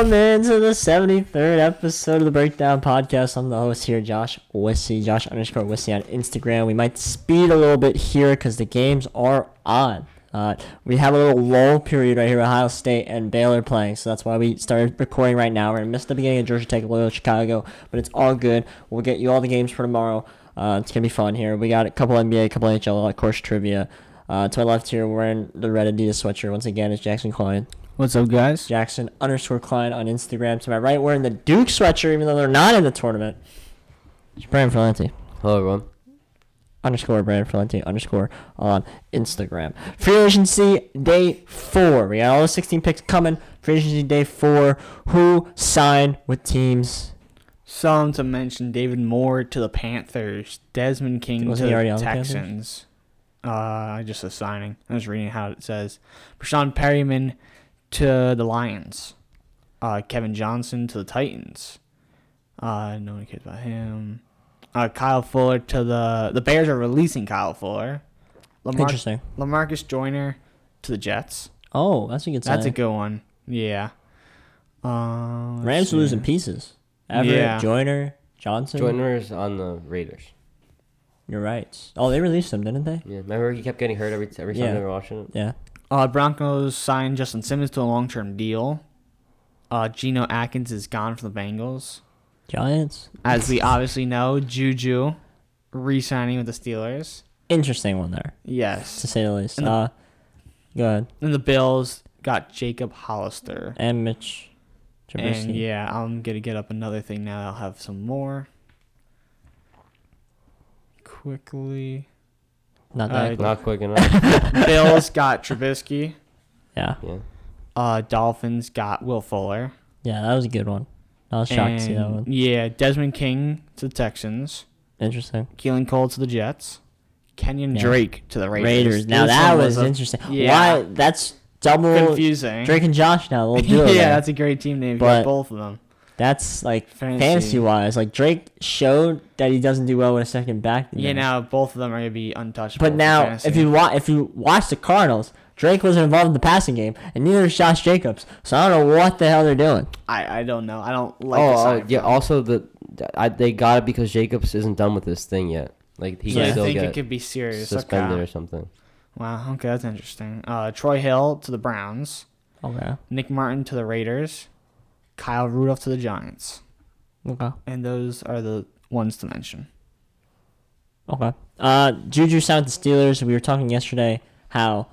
Welcome into the 73rd episode of the Breakdown Podcast. I'm the host here, Josh Wissy, Josh underscore Wissy on Instagram. We might speed a little bit here because the games are on. Uh, we have a little lull period right here, Ohio State and Baylor playing, so that's why we started recording right now. We're going to miss the beginning of Georgia Tech, Loyola, Chicago, but it's all good. We'll get you all the games for tomorrow. Uh, it's going to be fun here. We got a couple NBA, a couple NHL, of course, trivia. Uh, to my left here, wearing the red Adidas sweatshirt. Once again, is Jackson Klein. What's up, guys? Jackson underscore Klein on Instagram. To my right, wearing the Duke sweatshirt, even though they're not in the tournament. It's Brian Valenti. Hello, everyone. Underscore Brian Valenti underscore on Instagram. Free agency day four. We got all the 16 picks coming. Free agency day four. Who signed with teams? Some to mention David Moore to the Panthers, Desmond King Wasn't to already the on the Panthers? Texans. Uh, I just a signing. I was reading how it says. Rashawn Perriman to the Lions. Uh, Kevin Johnson to the Titans. Uh, no one cares about him. Uh, Kyle Fuller to the the Bears are releasing Kyle Fuller. Lamar, Interesting. Lamarcus Joyner to the Jets. Oh, that's a good sign. That's a good one. Yeah. Uh, Rams see. are losing pieces. Everett, Yeah. Joyner, Johnson. Joyner's on the Raiders. You're right. Oh, they released him, didn't they? Yeah, remember he kept getting hurt every every time Yeah. they were watching it. Yeah. Uh, Broncos signed Justin Simmons to a long term deal. Uh, Geno Atkins is gone from the Bengals. Giants. As we obviously know, Juju re signing with the Steelers. Interesting one there, Yes. to say the least. And the- uh, go ahead. And the Bills got Jacob Hollister. And Mitch. Trubisky. And yeah, I'm going to get up another thing now. I'll have some more. Quickly. Not Uh, that. quick. Not quick enough. Bills got Trubisky. yeah. yeah. Uh, Dolphins got Will Fuller. Yeah, that was a good one. I was shocked to see that one. Yeah, Desmond King to the Texans. Interesting. Keelan Cole to the Jets. Kenyan Yeah. Drake to the Raiders. Raiders. Now This that one was a- interesting. yeah. Why? That's double confusing. Drake and Josh now. They'll do yeah, it. there. that's a great team name. You But- both of them. That's like Fantasy. fantasy wise. Like Drake showed that he doesn't do well with a second back. Yeah, now both of them are gonna be untouchable. But now, fantasy. if you watch, if you watch the Cardinals, Drake wasn't involved in the passing game, and neither is Josh Jacobs. So I don't know what the hell they're doing. I, I don't know. I don't like. oh, the uh, yeah. them. Also, the I, they got it because Jacobs isn't done with this thing yet. Like he So can I still think get it could be serious. suspended Okay. or something. Wow. Okay, that's interesting. Uh, Troy Hill to the Browns. Okay. Nick Martin to the Raiders. Kyle Rudolph to the Giants. Okay. And those are the ones to mention. Okay. Uh, Juju signed with the Steelers. We were talking yesterday how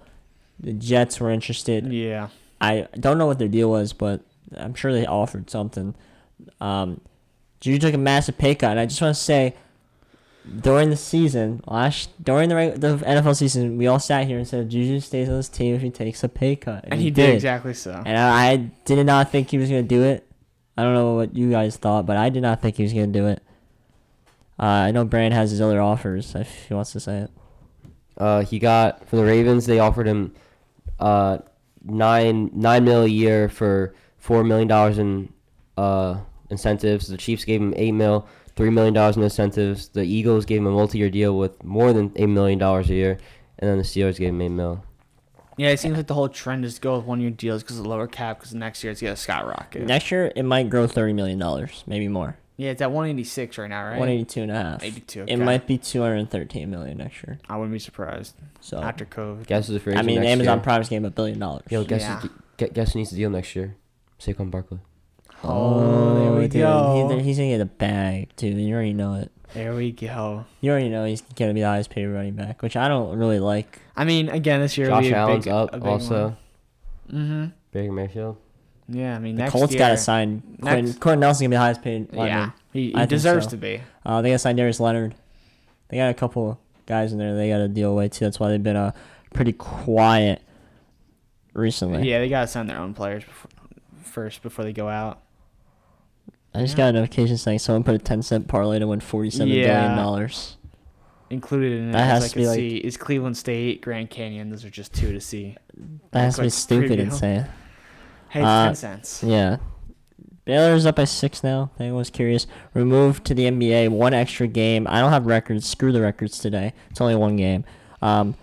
the Jets were interested. Yeah. I don't know what their deal was, but I'm sure they offered something. Um, Juju took a massive pay cut, and I just want to say, during the season, last during the reg- the NFL season, we all sat here and said Juju stays on this team if he takes a pay cut, And he did exactly so. And I, I did not think he was gonna do it. I don't know what you guys thought, but I did not think he was gonna do it. Uh, I know Brand has his other offers if he wants to say it. Uh, he got from the Ravens. They offered him uh nine nine mil a year for four million dollars in uh incentives. The Chiefs gave him eight mil, three million dollars in incentives. The Eagles gave him a multi-year deal with more than eight million dollars a year, and then the Steelers gave him eight mil. Yeah, it seems like the whole trend is to go with one year deals because of the lower cap. Because next year it's gonna skyrocket. Next year it might grow thirty million dollars, maybe more. yeah, it's at 186 right now, right? One eighty two and a half. 82. It might be two hundred and thirteen million next year. I wouldn't be surprised So after COVID. Guess who's the free I mean, next Amazon year? Prime's game a billion dollars. Yo, guess Yeah. who's- guess who needs the deal next year? Saquon Barkley. Oh, there we dude, go. he- he's gonna get a bag, dude. You already know it. There we go. You already know he's gonna be the highest paid running back, which I don't really like. I mean, again, this year will Josh be a Allen's big, up a big also. Mm-hmm. Baker Mayfield. Yeah, I mean, The next Colts year, gotta sign Quenton. next- Quenton Nelson's gonna be the highest paid lineman. Yeah, he, he deserves so. to be. Uh, they gotta sign Darius Leonard. They got a couple guys in there they gotta deal with too. That's why they've been uh, pretty quiet recently. Yeah, they gotta sign their own players before, first before they go out. I just Yeah. got a notification saying someone put a ten cent parlay to win forty seven billion Yeah. dollars. Included in it, That as has I to be, like- see, is Cleveland State, Grand Canyon. Those are just two to see. That has to be stupid insane. Hey, Uh, ten cents. Yeah. Baylor's up by six now. I was curious. Removed to the NBA, one extra game. I don't have records. Screw the records today. It's only one game. Um,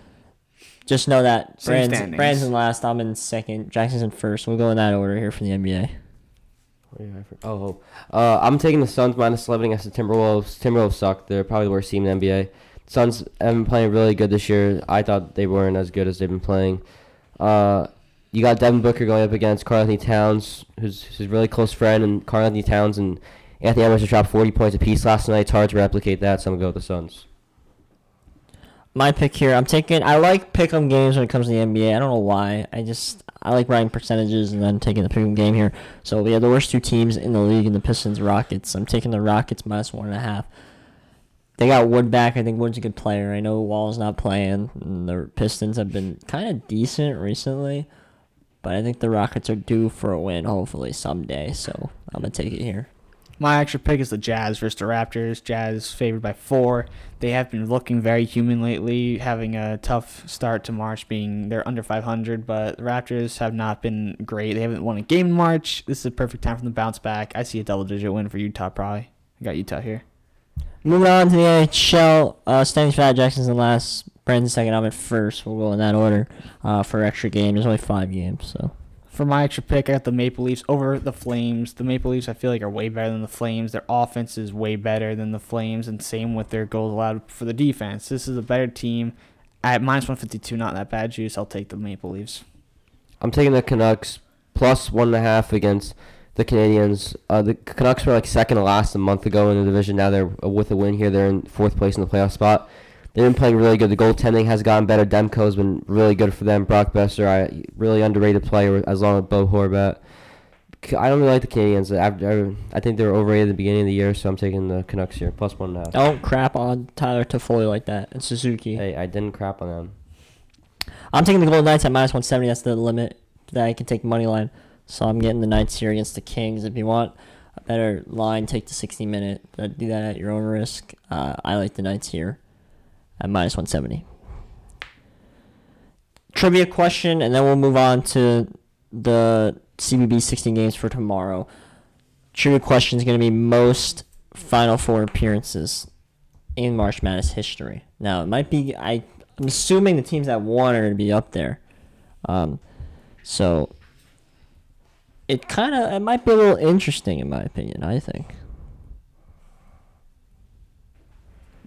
just know that Brand's. Brand's in last. I'm in second. Jackson's in first. We'll go in that order here for the NBA. For- Oh, oh. Uh, I'm taking the Suns minus 11 against the Timberwolves. Timberwolves suck. They're probably the worst team in the NBA. Suns have been playing really good this year. I thought they weren't as good as they've been playing. Uh, you got Devin Booker going up against Karl-Anthony Towns, who's his really close friend, and Karl-Anthony Towns and Anthony Edwards dropped 40 points apiece last night. It's hard to replicate that, so I'm going to go with the Suns. My pick here. I'm taking. I like pick'em games when it comes to the NBA. I don't know why. I just I like writing percentages and then taking the pick'em game here. So we have the worst two teams in the league in the Pistons Rockets. I'm taking the Rockets minus one and a half. They got Wood back. I think Wood's a good player. I know Wall's not playing. The Pistons have been kind of decent recently, but I think the Rockets are due for a win. Hopefully someday. So I'm gonna take it here. My extra pick is the Jazz versus the Raptors. Jazz favored by four. They have been looking very human lately, having a tough start to March, being they're under 500. But the Raptors have not been great. They haven't won a game in March. This is a perfect time for them to bounce back. I see a double-digit win for Utah. Probably. I got Utah here. Moving on to the NHL, uh, standings for Matt Jackson's in last. Brandon second. I'm at first. We'll go in that order. Uh, for extra game, there's only five games, so For my extra pick, I got the Maple Leafs over the Flames. The Maple Leafs, I feel like, are way better than the Flames. Their offense is way better than the Flames, and same with their goals allowed for the defense. This is a better team. At minus 152, not that bad juice. I'll take the Maple Leafs. I'm taking the Canucks plus one and a half against the Canadiens. Uh, the Canucks were like second to last a month ago in the division. Now they're uh, with a win here. They're in fourth place in the playoff spot. They've been playing really good. The goaltending has gotten better. Demko's been really good for them. Brock Boeser, I really underrated player as long as Bo Horvat. I don't really like the Canadiens. I, I, think they were overrated at the beginning of the year, so I'm taking the Canucks here plus one and a half. don't crap on Tyler Toffoli like that. And Suzuki. Hey, I didn't crap on them. I'm taking the Golden Knights at minus 170. That's the limit that I can take money line. So I'm getting the Knights here against the Kings. If you want a better line, take the 60 minute. Do that at your own risk. Uh, I like the Knights here at minus 170. Trivia question, and then we'll move on to the CBB 16 games for tomorrow. Trivia question is going to be most Final Four appearances in March Madness history. Now, it might be, I, I'm assuming the teams that won are going to be up there. Um, so it kind of it might be a little interesting in my opinion. I think.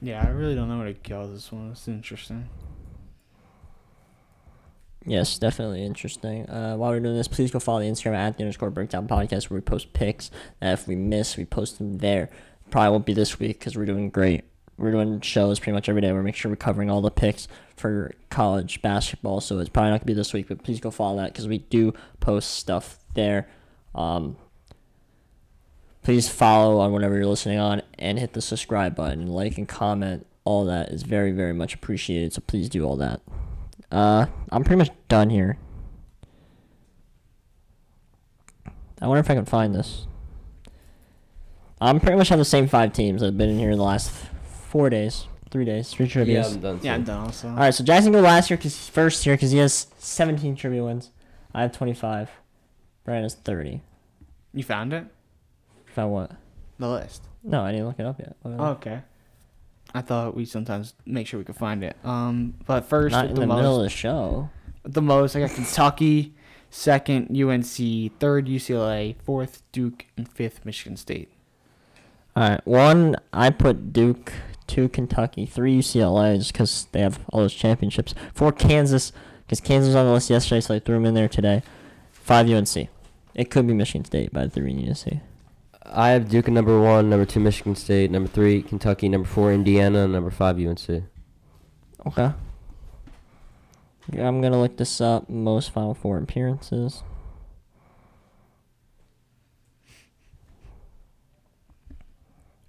Yeah, I really don't know where to with this one. It's interesting. Yes, definitely interesting. Uh, while we're doing this, please go follow the Instagram at the underscore breakdown podcast where we post pics. And if we miss, we post them there. Probably won't be this week because we're doing great. We're doing shows pretty much every day. We're making sure we're covering all the picks for college basketball. So it's probably not gonna be this week, but please go follow that because we do post stuff there. Um, please follow on whatever you're listening on and hit the subscribe button and like and comment. All that is very very much appreciated. So please do all that. Uh, I'm pretty much done here. I wonder if I can find this. I'm pretty much on the same five teams I've been in here in the last four days, three days, three trivia. Yeah, I'm done. Yeah. I'm done also. All right, so Jackson go last year because he's first here because he has 17 trivia wins. I have 25. Brian has 30. You found it? Found what? The list. No, I didn't look it up yet. Look it Oh, up. okay. I thought we sometimes make sure we could find it. Um, but first, Not in the, the most, middle of the show. the most, I got Kentucky, second UNC, third UCLA, fourth Duke, and fifth Michigan State. All right, one I put Duke, two Kentucky, three UCLA just because they have all those championships. Four Kansas because Kansas was on the list yesterday, so I threw them in there today. Five UNC. It could be Michigan State, but I threw in UNC. I have Duke at number one, number two Michigan State, number three Kentucky, number four Indiana, and number five UNC. Okay. Yeah, I'm gonna look this up. Most Final Four appearances.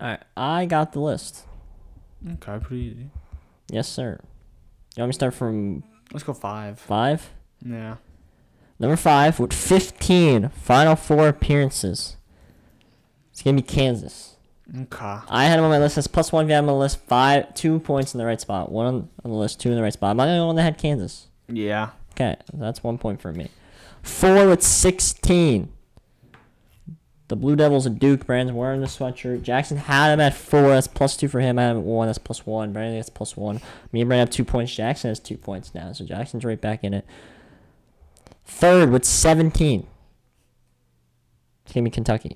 All right, I got the list. Okay, pretty easy. Yes, sir. You want me to start from Let's go five. five? Yeah. Number five with 15 Final Four appearances. It's gonna be Kansas. Okay. I had him on my list as plus one. If you have him on the list, five, two points in the right spot. One on, on the list, two in the right spot. I'm not the only one that had Kansas. Yeah. Okay, that's one point for me. Four with 16. The Blue Devils and Duke. Brandon's wearing the sweatshirt. Jackson had him at four. That's plus two for him. I have him at one. That's plus one. Brandon gets plus one. Me and Brandon have two points. Jackson has two points now. So Jackson's right back in it. Third with 17. It's going to be Kentucky.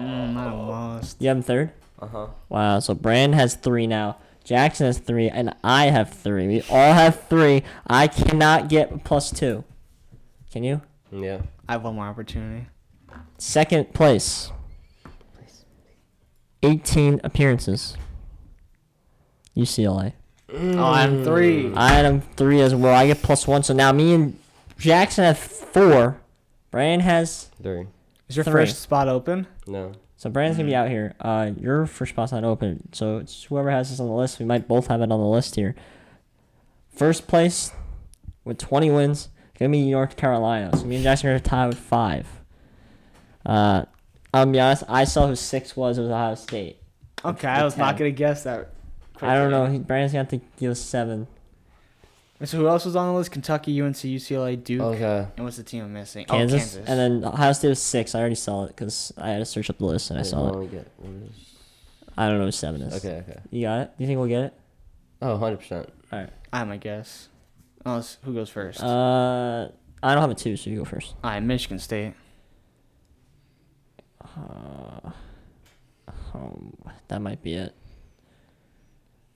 Mm, I almost. You have him third. Uh huh. Wow. So Brand has three now. Jackson has three, and I have three. We all have three. I cannot get plus two. Can you? Yeah. I have one more opportunity. Second place. 18 appearances. UCLA. Oh, I have three. I had him three as well. I get plus one. So now me and Jackson have four. Brian has. Three. Is your Three. first spot open? No. So Brandon's gonna be out here. Uh, your first spot's not open. So it's whoever has this on the list. We might both have it on the list here. First place with 20 wins gonna be North Carolina. So me and Jackson are gonna with five. Uh, I'll be honest. I saw who six was. It was Ohio State. Okay, I was not gonna guess that. I don't know. Brandon's gonna have to give us seven. So who else was on the list? Kentucky, UNC, UCLA, Duke, Okay. and what's the team I'm missing? Kansas, Oh, Kansas. and then Ohio State was six. I already saw it because I had to search up the list and I Wait, saw it. do we get? What is- I don't know who seven is. Okay. Okay. You got it? Do you think we'll get it? Oh, 100 percent. All right. I have my guess. Oh, s- who goes first? Uh, I don't have a two, so you go first. All right, Michigan State. Uh, um, that might be it.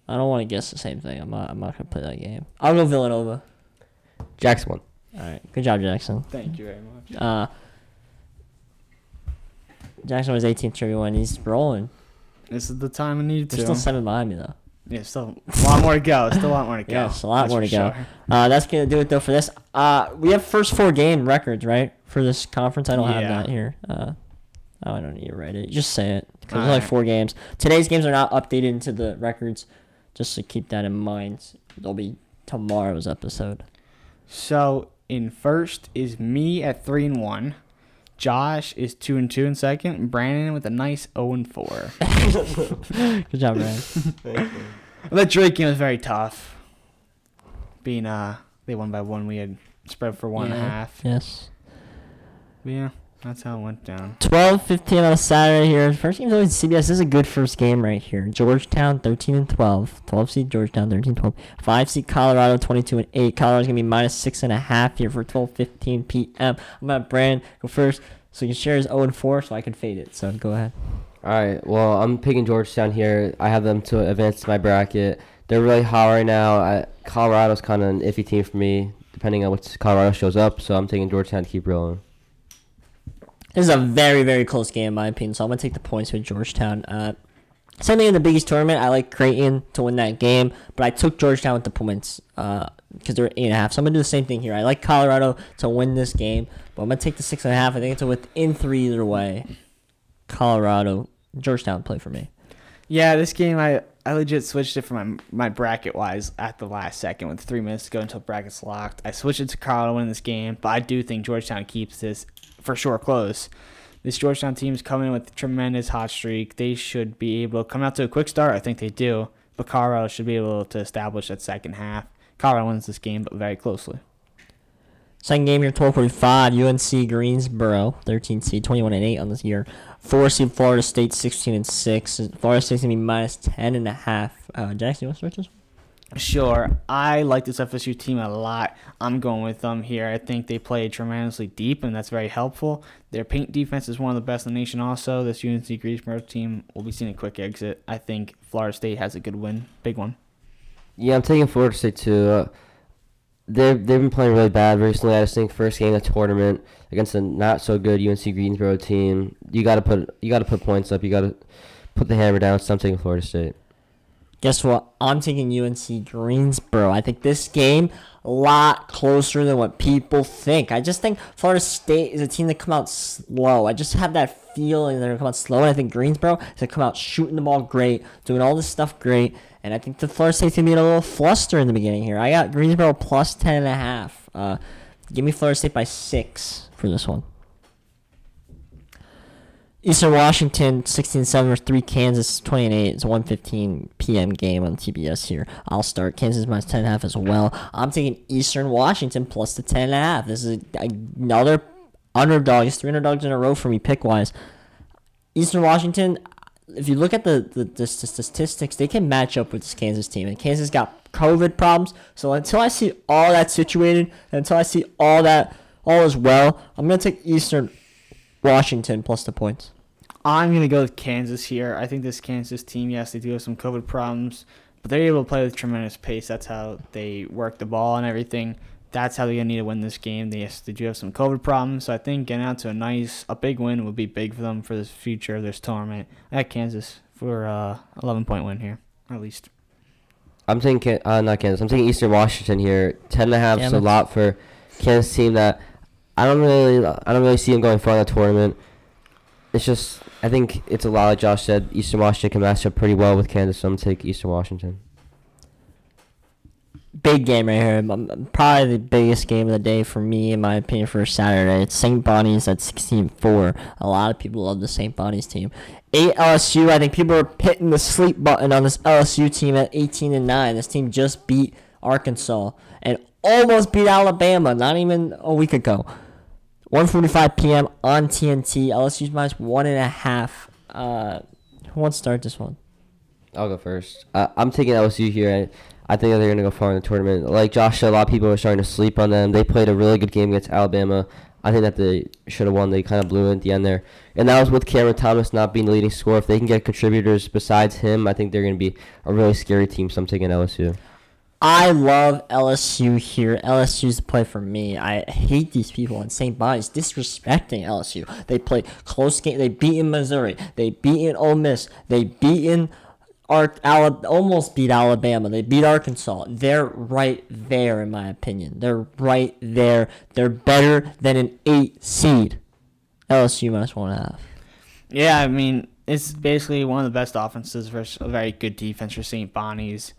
I don't want to guess the same thing. I'm not. I'm not gonna play that game. I'll go Villanova. Jackson won. All right. Good job, Jackson. Thank you very much. Uh, Jackson was 18th trivia win. He's rolling. This is the time I needed There's to. still seven behind me though. yeah, still a lot more to go. Still a lot more to go. Yes, a lot That's more to go. sure. Uh, that's gonna do it though for this. Uh, we have first four game records right for this conference. I don't have that here. Uh, oh, I don't need to write it. Just say it because there's Alright. only four games. Today's games are not updated into the records. Just to keep that in mind. They'll be tomorrow's episode. So in first is me at three and one. Josh is two and two in second. Brandon with a nice zero and four. Good job, Ryan. that Drake game was very tough. Being uh, they won by one. We had spread for one and a half. yes. But yeah, that's how it went down. 12 15 on a Saturday here. First game's always CBS. This is a good first game right here. Georgetown 13 and 12. 12 seed Georgetown 13 12. 5 seed Colorado 22 and 8. Colorado's going to be minus 6.5 here for 12 15 p.m. I'm going to Brand go first so he can share his 0 and 4 so I can fade it. So go ahead. All right. Well, I'm picking Georgetown here. I have them to advance to my bracket. They're really hot right now. I, Colorado's kind of an iffy team for me, depending on what Colorado shows up. So I'm taking Georgetown to keep rolling. This is a very, very close game in my opinion. So I'm going to take the points with Georgetown. Uh, same thing in the biggest tournament. I like Creighton to win that game, but I took Georgetown with the points because they're eight and a half. So I'm gonna do the same thing here. I like Colorado to win this game, but I'm gonna take the six and a half. I think it's a within three either way. Colorado, Georgetown play for me. Yeah, this game I I legit switched it for my my bracket wise at the last second with three minutes to go until brackets locked. I switched it to Colorado in this game, but I do think Georgetown keeps this for sure close. This Georgetown team's coming with a tremendous hot streak. They should be able to come out to a quick start. I think they do, but Colorado should be able to establish that second half. Colorado wins this game, but very closely. Second game here, 12:45. UNC Greensboro, 13 seed, 21 and 8 on this year. Four seed Florida State, 16 and 6. Florida State's gonna be minus 10 and a half. Uh, Jackson, you want to start this? one? Sure, I like this FSU team a lot. I'm going with them here. I think they play tremendously deep, and that's very helpful. Their paint defense is one of the best in the nation. Also, this UNC Greensboro team will be seeing a quick exit. I think Florida State has a good win, big one. Yeah, I'm taking Florida State too. Uh, they've they've been playing really bad recently. I just think first game of the tournament against a not so good UNC Greensboro team, you gotta put you gotta put points up. You gotta put the hammer down. So I'm taking Florida State. Guess what? I'm taking UNC Greensboro. I think this game a lot closer than what people think. I just think Florida State is a team that come out slow. I just have that feeling they're gonna come out slow, and I think Greensboro is gonna come out shooting the ball great, doing all this stuff great, and I think the Florida State's gonna be a little fluster in the beginning here. I got Greensboro plus ten and a half. Uh, give me Florida State by six for this one. Eastern Washington 16-7 or 3 Kansas 20 and 8. It's a 1:15 p.m. game on TBS here. I'll start Kansas minus 10 and a half as well. I'm taking Eastern Washington plus the 10 and a half. This is another underdog. It's three underdogs in a row for me pick wise. Eastern Washington, if you look at the, the, the statistics, they can match up with this Kansas team. And Kansas got COVID problems. So until I see all that situated, until I see all that all as well, I'm gonna take Eastern Washington plus the points. I'm gonna go with Kansas here. I think this Kansas team, yes, they do have some COVID problems, but they're able to play with tremendous pace. That's how they work the ball and everything. That's how they're gonna need to win this game. They, yes, they do have some COVID problems, so I think getting out to a nice, a big win would be big for them for the future of this tournament. at Kansas for uh 11 point win here, at least. I'm taking uh, not Kansas. I'm taking Eastern Washington here. Ten and a half is a lot for Kansas team that I don't really I don't really see them going far in the tournament. It's just I think it's a lot like Josh said. Eastern Washington can match up pretty well with Kansas, so I'm gonna take Eastern Washington. Big game right here. Um, Probably the biggest game of the day for me, in my opinion, for Saturday. It's St. Bonnie's at 16-4. A lot of people love the St. Bonnie's team. 8 LSU. I think people are hitting the sleep button on this LSU team at 18 and 9. This team just beat Arkansas and almost beat Alabama not even a week ago. 1:45 p.m. on TNT. LSU's minus one and a half. Uh, who wants to start this one? I'll go first. Uh, I'm taking LSU here. I, I think they're gonna go far in the tournament. Like Josh said, a lot of people are starting to sleep on them. They played a really good game against Alabama. I think that they should have won. They kind of blew it at the end there, and that was with Cameron Thomas not being the leading scorer. If they can get contributors besides him, I think they're gonna be a really scary team. So I'm taking LSU. I love LSU here. LSU's the play for me. I hate these people in St. Bonnie's disrespecting LSU. They play close game. They beat in Missouri. They beat in Ole Miss. They beat in Ar- almost beat Alabama. They beat Arkansas. They're right there, in my opinion. They're right there. They're better than an eight seed. LSU minus one and a half. Yeah, I mean, it's basically one of the best offenses versus a very good defense for St. Bonnie's.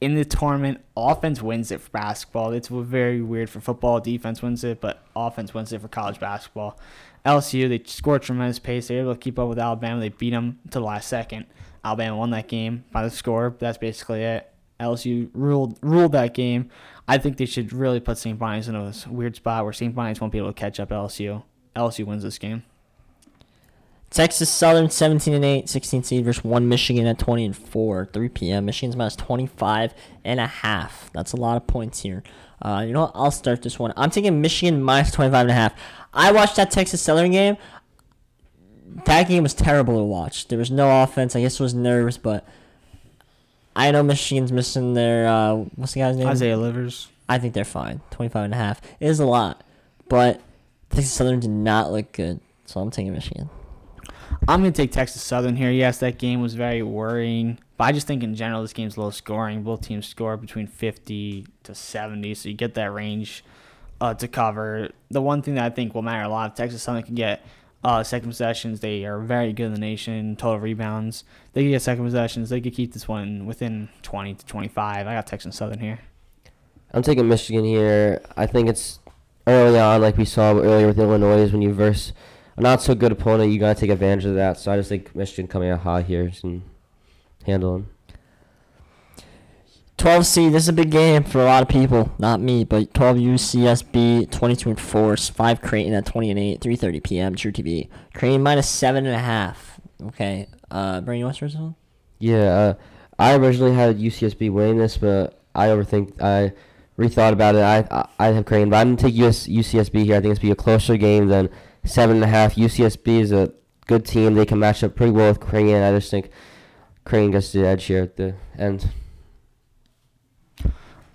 In the tournament, offense wins it for basketball. It's very weird for football. Defense wins it, but offense wins it for college basketball. LSU, they scored tremendous pace. They were able to keep up with Alabama. They beat them to the last second. Alabama won that game by the score. That's basically it. LSU ruled ruled that game. I think they should really put St. Bonnie's in a weird spot where St. Bonnie's won't be able to catch up LSU. LSU wins this game. Texas Southern 17 and 8, 16 seed versus 1 Michigan at 20 and 4, 3 p.m. Michigan's minus 25 and a half. That's a lot of points here. Uh, you know what? I'll start this one. I'm taking Michigan minus 25 and a half. I watched that Texas Southern game. That game was terrible to watch. There was no offense. I guess it was nerves, but I know Michigan's missing their uh, what's the guy's name? Isaiah Livers. I think they're fine. 25 and a half. It is a lot, but Texas Southern did not look good. So I'm taking Michigan. I'm going to take Texas Southern here. Yes, that game was very worrying. But I just think in general, this game's low scoring. Both teams score between 50 to 70, so you get that range uh, to cover. The one thing that I think will matter a lot, Texas Southern can get uh, second possessions, they are very good in the nation. Total rebounds, they can get second possessions. They could keep this one within 20 to 25. I got Texas Southern here. I'm taking Michigan here. I think it's early on, like we saw earlier with Illinois, when you verse a not so good opponent, you gotta take advantage of that. So I just think Michigan coming out hot here and handle them. 12 C. This is a big game for a lot of people. Not me, but 12 UCSB, 22 and 4, 5 Creighton at 20 and 8, 3:30 p.m. truTV. Creighton minus seven and a half. Okay. Uh, Bernie, you want to start? Yeah, uh, I originally had UCSB winning this, but I overthink. I rethought about it. I I, I have Creighton, but I'm gonna take US, UCSB here. I think it's be a closer game than seven and a half. UCSB is a good team. They can match up pretty well with Creighton. I just think Creighton gets the edge here at the end.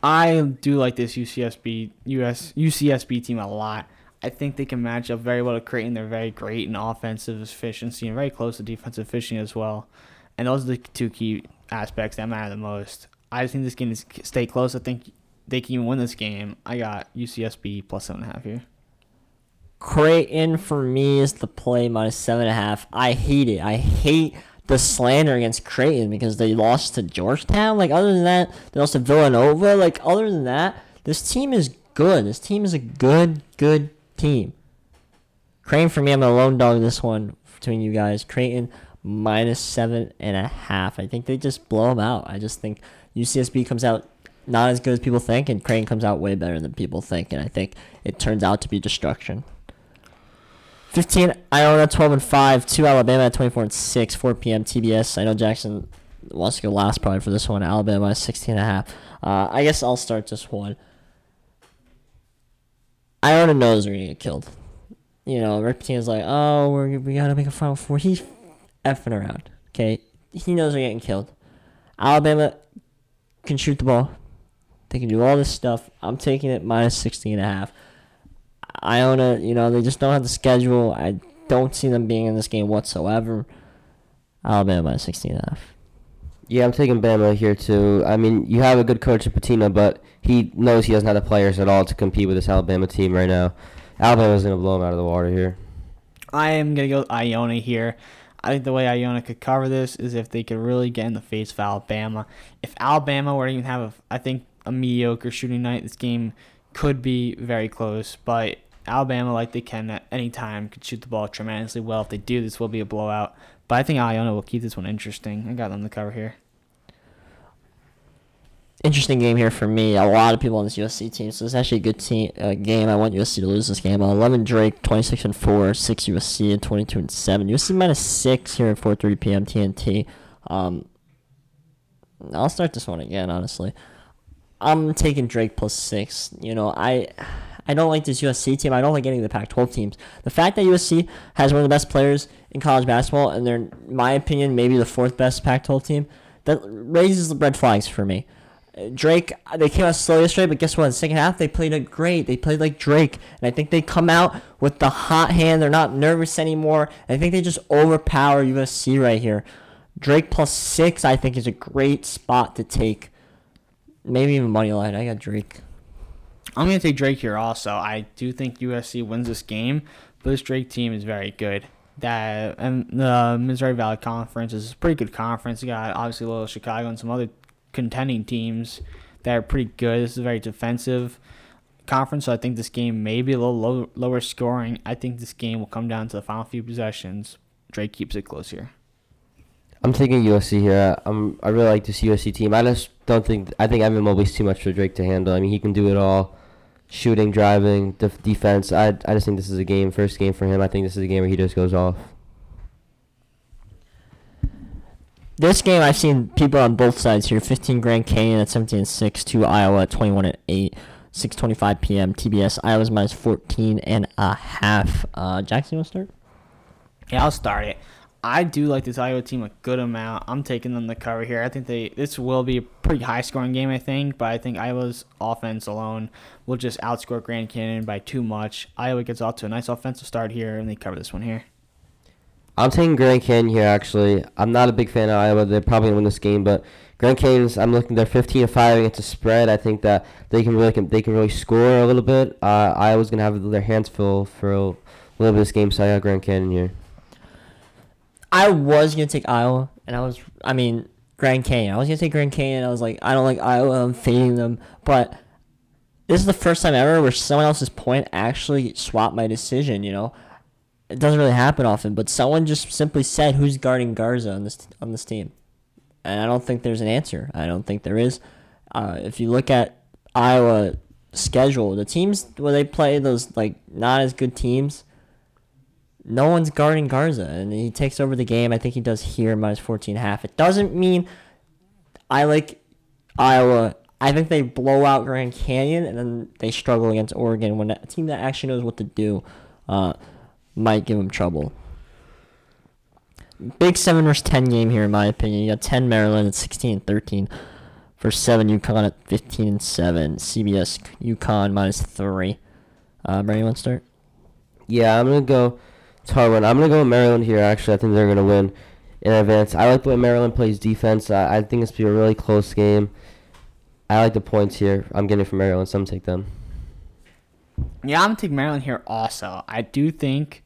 I do like this UCSB US UCSB team a lot. I think they can match up very well to Creighton. They're very great in offensive efficiency and very close to defensive efficiency as well. And those are the two key aspects that matter the most. I just think this game is stay close. I think they can even win this game. I got UCSB plus seven and a half here. Creighton for me is the play minus seven and a half. I hate it. I hate the slander against Creighton because they lost to Georgetown. Like other than that, they lost to Villanova. Like other than that, this team is good. This team is a good, good team. Creighton for me, I'm gonna lone dog this one between you guys. Creighton minus seven and a half. I think they just blow them out. I just think UCSB comes out not as good as people think, and Creighton comes out way better than people think, and I think it turns out to be destruction. 15 Iona 12 and 5, 2 Alabama 24 and 6, 4 p.m. TBS. I know Jackson wants to go last probably for this one. Alabama is 16 and a half. Uh, I guess I'll start this one. Iona knows they're to get killed. You know, Rick Pitino's like, oh, we're, we got to make a Final Four. He effing around. Okay, he knows they're getting killed. Alabama can shoot the ball. They can do all this stuff. I'm taking it minus 60 and a half. Iona, you know, they just don't have the schedule. I don't see them being in this game whatsoever. Alabama minus 60 and a half. Yeah, I'm taking Bama here too. I mean, you have a good coach in Pitino, but he knows he doesn't have the players at all to compete with this Alabama team right now. Alabama's gonna blow him out of the water here. I am gonna go with Iona here. I think the way Iona could cover this is if they could really get in the face of Alabama. If Alabama were to even have, a, I think, a mediocre shooting night, this game could be very close. But Alabama, like they can at any time, could shoot the ball tremendously well. If they do, this will be a blowout. But I think Iona will keep this one interesting. I got them to cover here. Interesting game here for me. A lot of people on this USC team, so it's actually a good team uh, game. I want USC to lose this game. Uh, 11 Drake, 26 and 4, 6 USC, and 22 and 7. USC minus 6 here at 4:30 p.m. TNT. Um, I'll start this one again, honestly. I'm taking Drake plus six. You know, I I don't like this USC team. I don't like any of the Pac-12 teams. The fact that USC has one of the best players in college basketball, and they're, in my opinion, maybe the fourth best Pac-12 team, that raises the red flags for me. Drake, they came out slow yesterday, but guess what? In the second half, they played great. They played like Drake, and I think they come out with the hot hand. They're not nervous anymore. I think they just overpower USC right here. Drake plus six, I think, is a great spot to take. Maybe even money line. I got Drake. I'm going to take Drake here also. I do think USC wins this game, but this Drake team is very good. That and the Missouri Valley Conference is a pretty good conference. You got obviously Loyola Chicago and some other contending teams that are pretty good. This is a very defensive conference, so I think this game may be a little low, lower scoring. I think this game will come down to the final few possessions. Drake keeps it close here. I'm taking USC here. I'm I really like this USC team. I just don't think I think Evan Mobley's too much for Drake to handle. I mean, he can do it all, shooting, driving, def- defense. I I just think this is a game, first game for him. I think this is a game where he just goes off. This game, I've seen people on both sides here. 15 Grand Canyon at 17 and 6, to Iowa at 21 and 8, 6:25 p.m. TBS. Iowa's minus 14 and a half. Uh, Jackson, you want to start? Yeah, I'll start it. I do like this Iowa team a good amount. I'm taking them to cover here. I think they this will be a pretty high scoring game, I think, but I think Iowa's offense alone will just outscore Grand Canyon by too much. Iowa gets off to a nice offensive start here, and they cover this one here. I'm taking Grand Canyon here. Actually, I'm not a big fan of Iowa. They're probably gonna win this game, but Grand Canyon's. I'm looking. They're 15 to five against the spread. I think that they can really can, they can really score a little bit. Uh, Iowa's gonna have their hands full for a little bit of this game, so I got Grand Canyon here. I was gonna take Iowa, and I was, I mean, Grand Canyon. I was gonna take Grand Canyon. I was like, I don't like Iowa. I'm fading them, but this is the first time ever where someone else's point actually swapped my decision. You know, it doesn't really happen often, but someone just simply said who's guarding Garza on this on this team, and I don't think there's an answer. I don't think there is. Uh, if you look at Iowa schedule, the teams where they play those like not as good teams no one's guarding Garza, and he takes over the game. I think he does here minus 14 half. It doesn't mean I like Iowa. I think they blow out Grand Canyon, and then they struggle against Oregon when a team that actually knows what to do uh, might give them trouble. Big 7 versus 10 game here, in my opinion. You got 10 Maryland at 16 and 13 for 7 UConn at 15 and 7. CBS UConn minus 3. Uh, Brady, want to start? Yeah, I'm gonna go. It's hard one. I'm gonna go with Maryland here. Actually, I think they're gonna win in advance. I like the way Maryland plays defense. I, think it's gonna be a really close game. I like the points here. I'm getting from Maryland, so I'm gonna take them. Yeah, I'm gonna take Maryland here also. I do think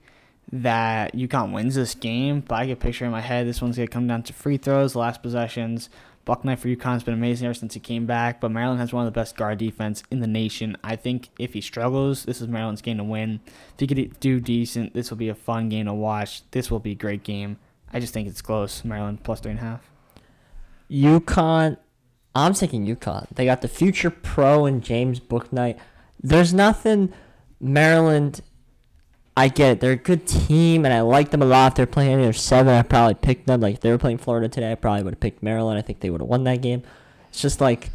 that UConn wins this game, but I get a picture in my head. This one's gonna come down to free throws, last possessions. Bouknight for UConn has been amazing ever since he came back, but Maryland has one of the best guard defense in the nation. I think if he struggles, this is Maryland's game to win. If he could do decent, this will be a fun game to watch. This will be a great game. I just think it's close. Maryland plus three and a half. UConn. I'm taking UConn. They got the future pro and James Bouknight. There's nothing Maryland. I get it. They're a good team, and I like them a lot. If they're playing any of seven, I probably picked them. Like if they were playing Florida today, I probably would have picked Maryland. I think they would have won that game. It's just like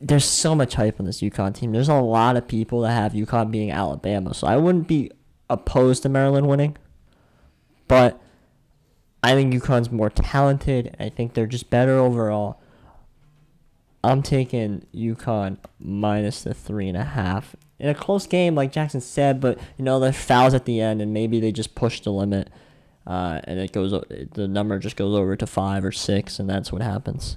there's so much hype on this UConn team. There's a lot of people that have UConn being Alabama, so I wouldn't be opposed to Maryland winning. But I think UConn's more talented. I think they're just better overall. I'm taking UConn minus the three and a half in a close game, like Jackson said. But you know, there's fouls at the end, and maybe they just push the limit, uh, and it goes. The number just goes over to five or six, and that's what happens.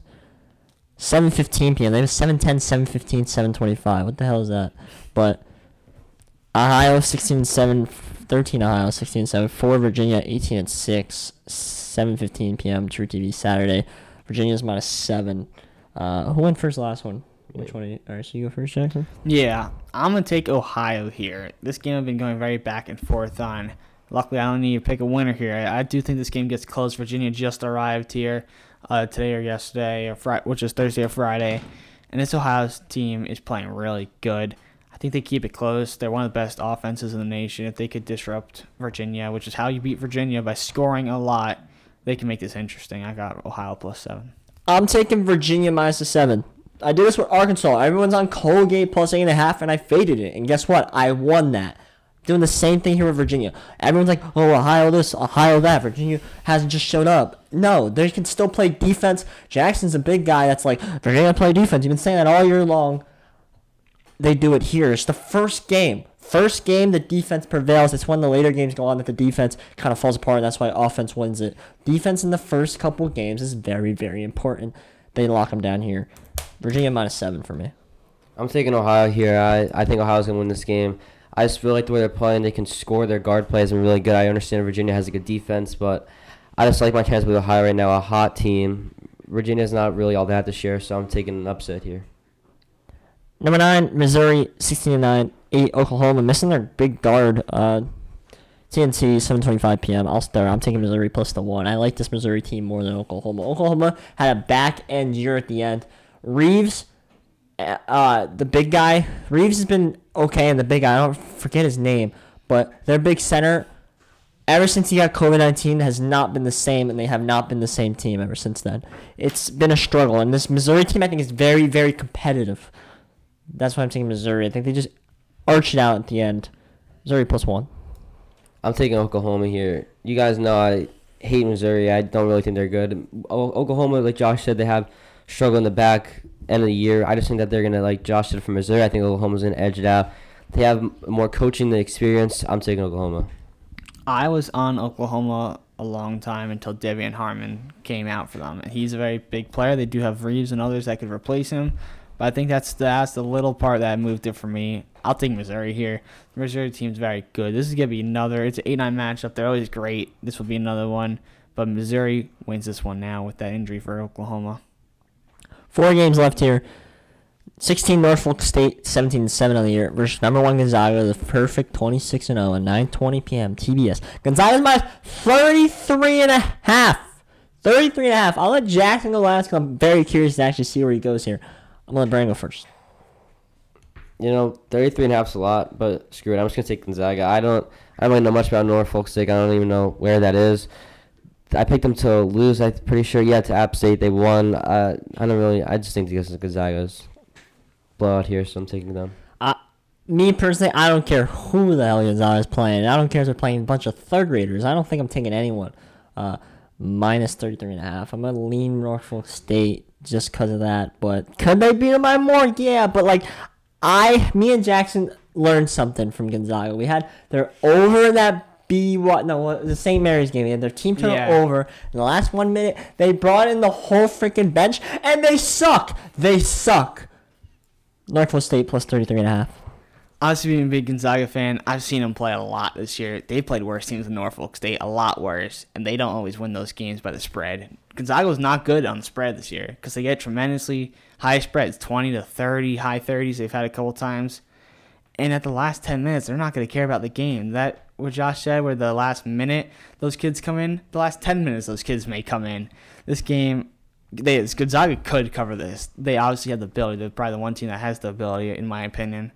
7:15 p.m. They have 7:10, 7:15, 7:25. What the hell is that? But Ohio 16 7, 13 Ohio 16 7, 4 Virginia 18 and 6, 7:15 p.m. truTV Saturday. Virginia's minus seven. Uh, who went first? Last one. Which one? Are you, all right, so you go first, Jackson. Yeah, I'm gonna take Ohio here. This game I've been going very back and forth on. Luckily, I don't need to pick a winner here. I, I do think this game gets close. Virginia just arrived here uh, today or yesterday, or Friday, which is Thursday or Friday, and this Ohio's team is playing really good. I think they keep it close. They're one of the best offenses in the nation. If they could disrupt Virginia, which is how you beat Virginia by scoring a lot, they can make this interesting. I got Ohio plus seven. I'm taking Virginia minus the seven. I did this with Arkansas. Everyone's on Colgate plus eight and a half, and I faded it. And guess what? I won that. Doing the same thing here with Virginia. Everyone's like, oh, Ohio this, Ohio that. Virginia hasn't just showed up. No, they can still play defense. Jackson's a big guy that's like, Virginia play defense. You've been saying that all year long. They do it here. It's the first game. First game, the defense prevails. It's when the later games go on that the defense kind of falls apart. And that's why offense wins it. Defense in the first couple games is very, very important. They lock them down here. Virginia minus seven for me. I'm taking Ohio here. I, I think Ohio's gonna win this game. I just feel like the way they're playing, they can score. Their guard play has been really good. I understand Virginia has a good defense, but I just like my chance with Ohio right now. A hot team. Virginia's not really all that this year, so I'm taking an upset here. Number nine, Missouri, sixteen to nine. Eight, Oklahoma, missing their big guard. Uh, TNT, seven twenty-five p.m. I'll start. I'm taking Missouri plus the one. I like this Missouri team more than Oklahoma. Oklahoma had a back end year at the end. Reaves, uh, uh, the big guy. Reaves has been okay, and the big guy. I don't forget his name, but their big center. Ever since he got COVID nineteen, has not been the same, and they have not been the same team ever since then. It's been a struggle, and this Missouri team, I think, is very, very competitive. That's why I'm taking Missouri. I think they just arch it out at the end. Missouri plus one. I'm taking Oklahoma here. You guys know I hate Missouri. I don't really think they're good. O- Oklahoma, like Josh said, they have struggle in the back end of the year. I just think that they're gonna like Josh did for Missouri. I think Oklahoma's gonna edge it out. They have more coaching the experience. I'm taking Oklahoma. I was on Oklahoma a long time until De'Vion Harmon came out for them. He's a very big player. They do have Reaves and others that could replace him. But I think that's the, that's the little part that moved it for me. I'll take Missouri here. The Missouri team's very good. This is going to be another, it's an 8 9 matchup. They're always great. This will be another one. But Missouri wins this one now with that injury for Oklahoma. Four games left here. 16 Norfolk State, 17 7 on the year versus number one Gonzaga, the perfect 26 and 0 at 9:20 p.m. TBS. Gonzaga's minus 33 and a half. 33 and a half. I'll let Jackson go last 'cause I'm very curious to actually see where he goes here. I'm gonna let Brandon go first. You know, 33 and a half's a lot, but screw it. I'm just gonna take Gonzaga. I don't, I don't really know much about Norfolk State. I don't even know where that is. I picked them to lose. I'm pretty sure. Yeah, to App State, they won. Uh, I don't really. I just think because Gonzaga's blowout here, so I'm taking them. Me personally, I don't care who the hell Gonzaga is playing. I don't care if they're playing a bunch of third graders. I don't think I'm taking anyone. Uh, minus 33 and a half. I'm going to lean Norfolk State just because of that. But could they beat them by more? Yeah, but like, I, me and Jackson learned something from Gonzaga. We had, they're over that B what no the St. Mary's game. They had their team turn Yeah. over in the last one minute. They brought in the whole freaking bench and they suck. They suck. Norfolk State plus 33 and a half. Honestly, being a big Gonzaga fan, I've seen them play a lot this year. They played worse teams than Norfolk State, a lot worse, and they don't always win those games by the spread. Gonzaga was not good on the spread this year because they get tremendously high spreads, 20 to 30, high 30s. They've had a couple times, and at the last 10 minutes, they're not going to care about the game. That what Josh said, where the last minute those kids come in, the last 10 minutes those kids may come in. This game, they Gonzaga could cover this. They obviously have the ability. They're probably the one team that has the ability, in my opinion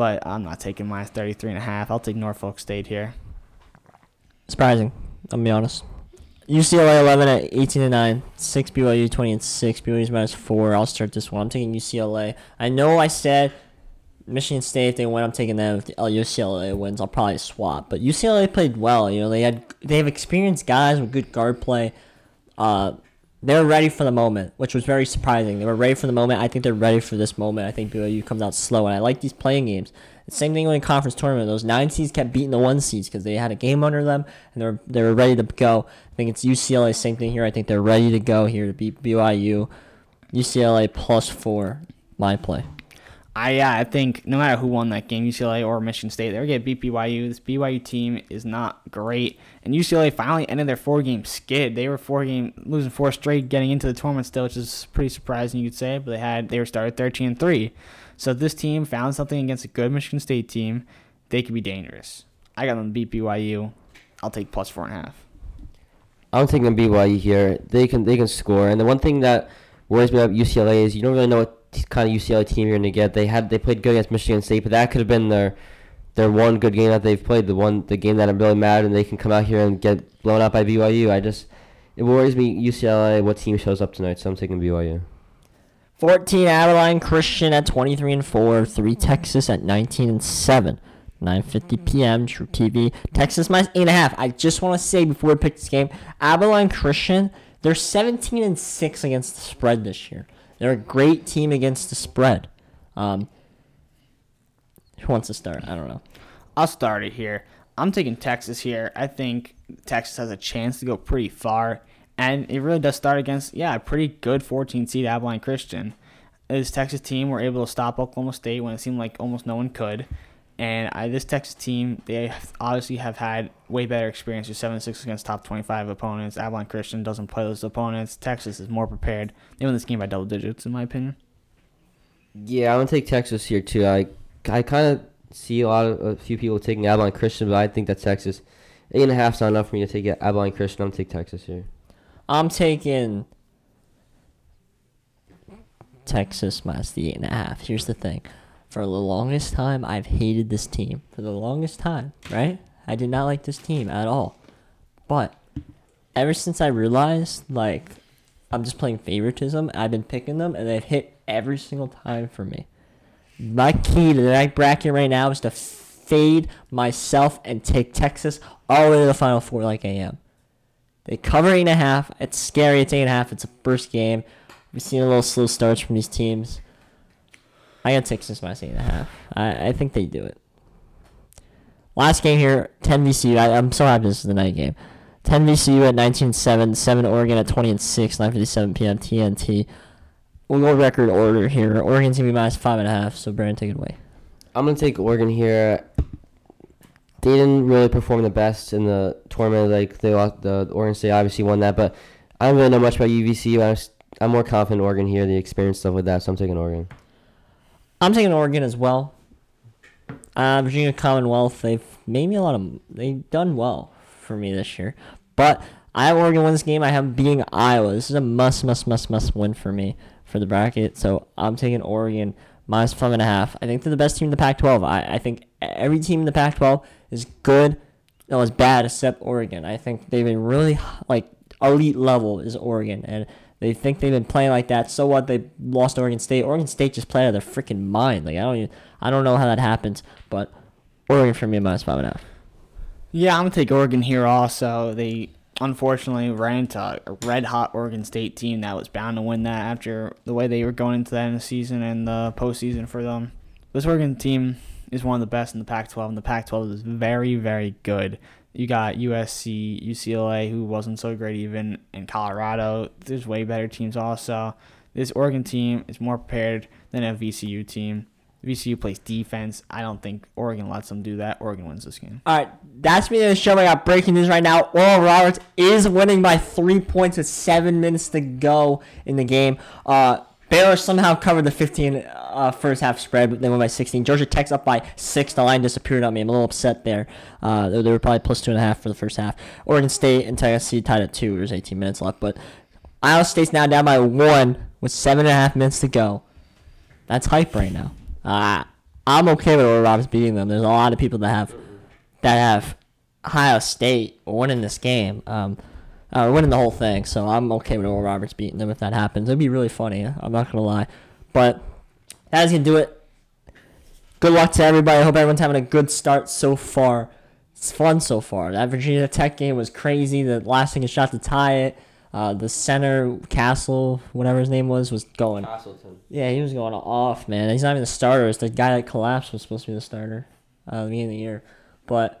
but I'm not taking minus 33 and a half. I'll take Norfolk State here. Surprising. I'll be honest. UCLA 11 at 18 and 9. 6 BYU 20 and 6. BYU's minus 4. I'll start this one. I'm taking UCLA. I know I said Michigan State, if they win, I'm taking them. If the UCLA wins, I'll probably swap. But UCLA played well. You know, they had they have experienced guys with good guard play. Uh, they were ready for the moment, which was very surprising. They were ready for the moment. I think they're ready for this moment. I think BYU comes out slow, and I like these play-in games. Same thing in conference tournament. Those nine seeds kept beating the one seeds because they had a game under them, and they were they were ready to go. I think it's UCLA. Same thing here. I think they're ready to go here to beat BYU. UCLA plus four. My play. I yeah, I think no matter who won that game, UCLA or Michigan State, they're gonna beat BYU. This BYU team is not great, and UCLA finally ended their four game skid. They were four game losing four straight, getting into the tournament still, which is pretty surprising you could say. But they had they were started thirteen and three, so this team found something against a good Michigan State team. They could be dangerous. I got them to beat BYU. I'll take plus four and a half. I'm taking BYU here. They can they can score, and the one thing that worries me about UCLA is you don't really know what kind of UCLA team you're gonna get. They had they played good against Michigan State, but that could have been their their one good game that they've played. The one the game that I'm really mad, and they can come out here and get blown out by BYU. I just it worries me UCLA what team shows up tonight, so I'm taking BYU. 14 Abilene Christian at 23 and 4, 3 Texas at 19 and 7. 9:50 p.m. truTV. Texas minus eight and a half. I just want to say before we pick this game, Abilene Christian, they're 17 and six against the spread this year. They're a great team against the spread. Um, who wants to start? I don't know. I'll start it here. I'm taking Texas here. I think Texas has a chance to go pretty far, and it really does start against yeah a pretty good 14 seed Abilene Christian. This Texas team were able to stop Oklahoma State when it seemed like almost no one could. And I, this Texas team, they obviously have had way better experience with 7 6 against top 25 opponents. Abilene Christian doesn't play those opponents. Texas is more prepared. They win this game by double digits, in my opinion. Yeah, I'm gonna take Texas here too. I I kind of see a lot of a few people taking Abilene Christian, but I think that Texas eight and a half's not enough for me to take Abilene Christian. I'm gonna take Texas here. I'm taking Texas minus the eight and a half. Here's the thing. For the longest time, I've hated this team. For the longest time, right? I did not like this team at all. But ever since I realized, like, I'm just playing favoritism, I've been picking them, and they've hit every single time for me. My key to that bracket right now is to fade myself and take Texas all the way to the Final Four like I am. They cover eight and a half. It's scary. It's eight and a half. It's a first game. We've seen a little slow starts from these teams. I got Texas minus eight and a half. I, I think they do it. Last game here, 10 VCU. I, I'm so happy this is the night game. 10 VCU at 19-7, 7 Oregon at 20 and 6, 9:57 p.m. TNT. We'll go record order here. Oregon's gonna be minus five and a half. So Brandon, take it away. I'm gonna take Oregon here. They didn't really perform the best in the tournament. Like they lost, the Oregon State obviously won that, but I don't really know much about UVCU. I'm, I'm more confident Oregon here, the experience stuff with that. So I'm taking Oregon. I'm taking Oregon as well. Uh, Virginia Commonwealth, they've made me a lot of. They've done well for me this year. But I have Oregon win this game. I have beating Iowa. This is a must, must, must, must win for me for the bracket. So I'm taking Oregon minus five and a half. I think they're the best team in the Pac-12. I, I think every team in the Pac-12 is good. No, is bad except Oregon. I think they've been really like elite level is Oregon, and they think they've been playing like that. So what? They lost to Oregon State. Oregon State just played out of their freaking mind. Like I don't even, I don't know how that happens, but Oregon for me minus five and a half. Yeah, I'm gonna take Oregon here also. They unfortunately ran into a red hot Oregon State team that was bound to win that after the way they were going into that in the season and the postseason for them. This Oregon team is one of the best in the Pac-12, and the Pac-12 is very, very good. You got USC, UCLA, who wasn't so great even, in Colorado. There's way better teams also. This Oregon team is more prepared than a VCU team. VCU plays defense. I don't think Oregon lets them do that. Oregon wins this game. All right, that's me in the show. I got breaking news right now. Oral Roberts is winning by three points with seven minutes to go in the game. Uh, Baylor somehow covered the 15 uh, first half spread, but they went by 16. Georgia Tech's up by six. The line disappeared on me. I'm a little upset there. Uh, they, were probably plus two and a half for the first half. Oregon State and Tennessee tied at two. There's 18 minutes left, but Ohio State's now down by one with seven and a half minutes to go. That's hype right now. Uh, I'm okay with Oral Roberts beating them. There's a lot of people that have that have Ohio State winning this game, um, uh, winning the whole thing. So I'm okay with Oral Roberts beating them if that happens. It'd be really funny. I'm not gonna lie, but that is gonna do it. good luck to everybody. I hope everyone's having a good start so far. It's fun so far. That Virginia Tech game was crazy. The last thing shot to tie it. Uh, the center Castle, whatever his name was, was going. Castleton. Yeah, he was going off, man. He's not even the starter. It's the guy that collapsed was supposed to be the starter uh, the beginning of the year. But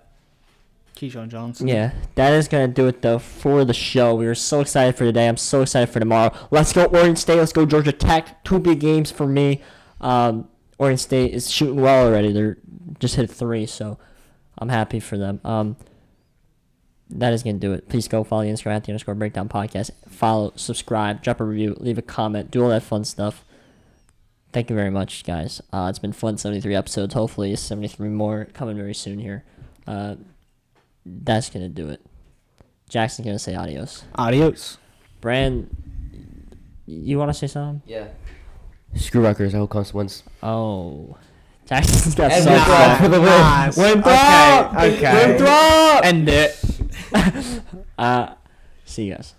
Keyshawn Johnson. yeah, that is gonna do it though for the show. We were so excited for today. I'm so excited for tomorrow. Let's go Oregon State. Let's go Georgia Tech. Two big games for me. Um, Oregon State is shooting well already. They're just hit three, so I'm happy for them. Um, that is gonna do it. Please go follow the Instagram at the underscore breakdown podcast. Follow, subscribe, drop a review, leave a comment, do all that fun stuff. Thank you very much, guys. Uh, it's been fun. 73 episodes. Hopefully, 73 more coming very soon here. Uh, that's gonna do it. Jackson's gonna say adios. Adios. Brand, you want to say something? Yeah. Screw Rutgers. I hope Clemson wins. Oh, Jackson's got And so Winthrop for the win. Nice. Winthrop! Okay. Okay. Winthrop! End it. Uh, see you guys.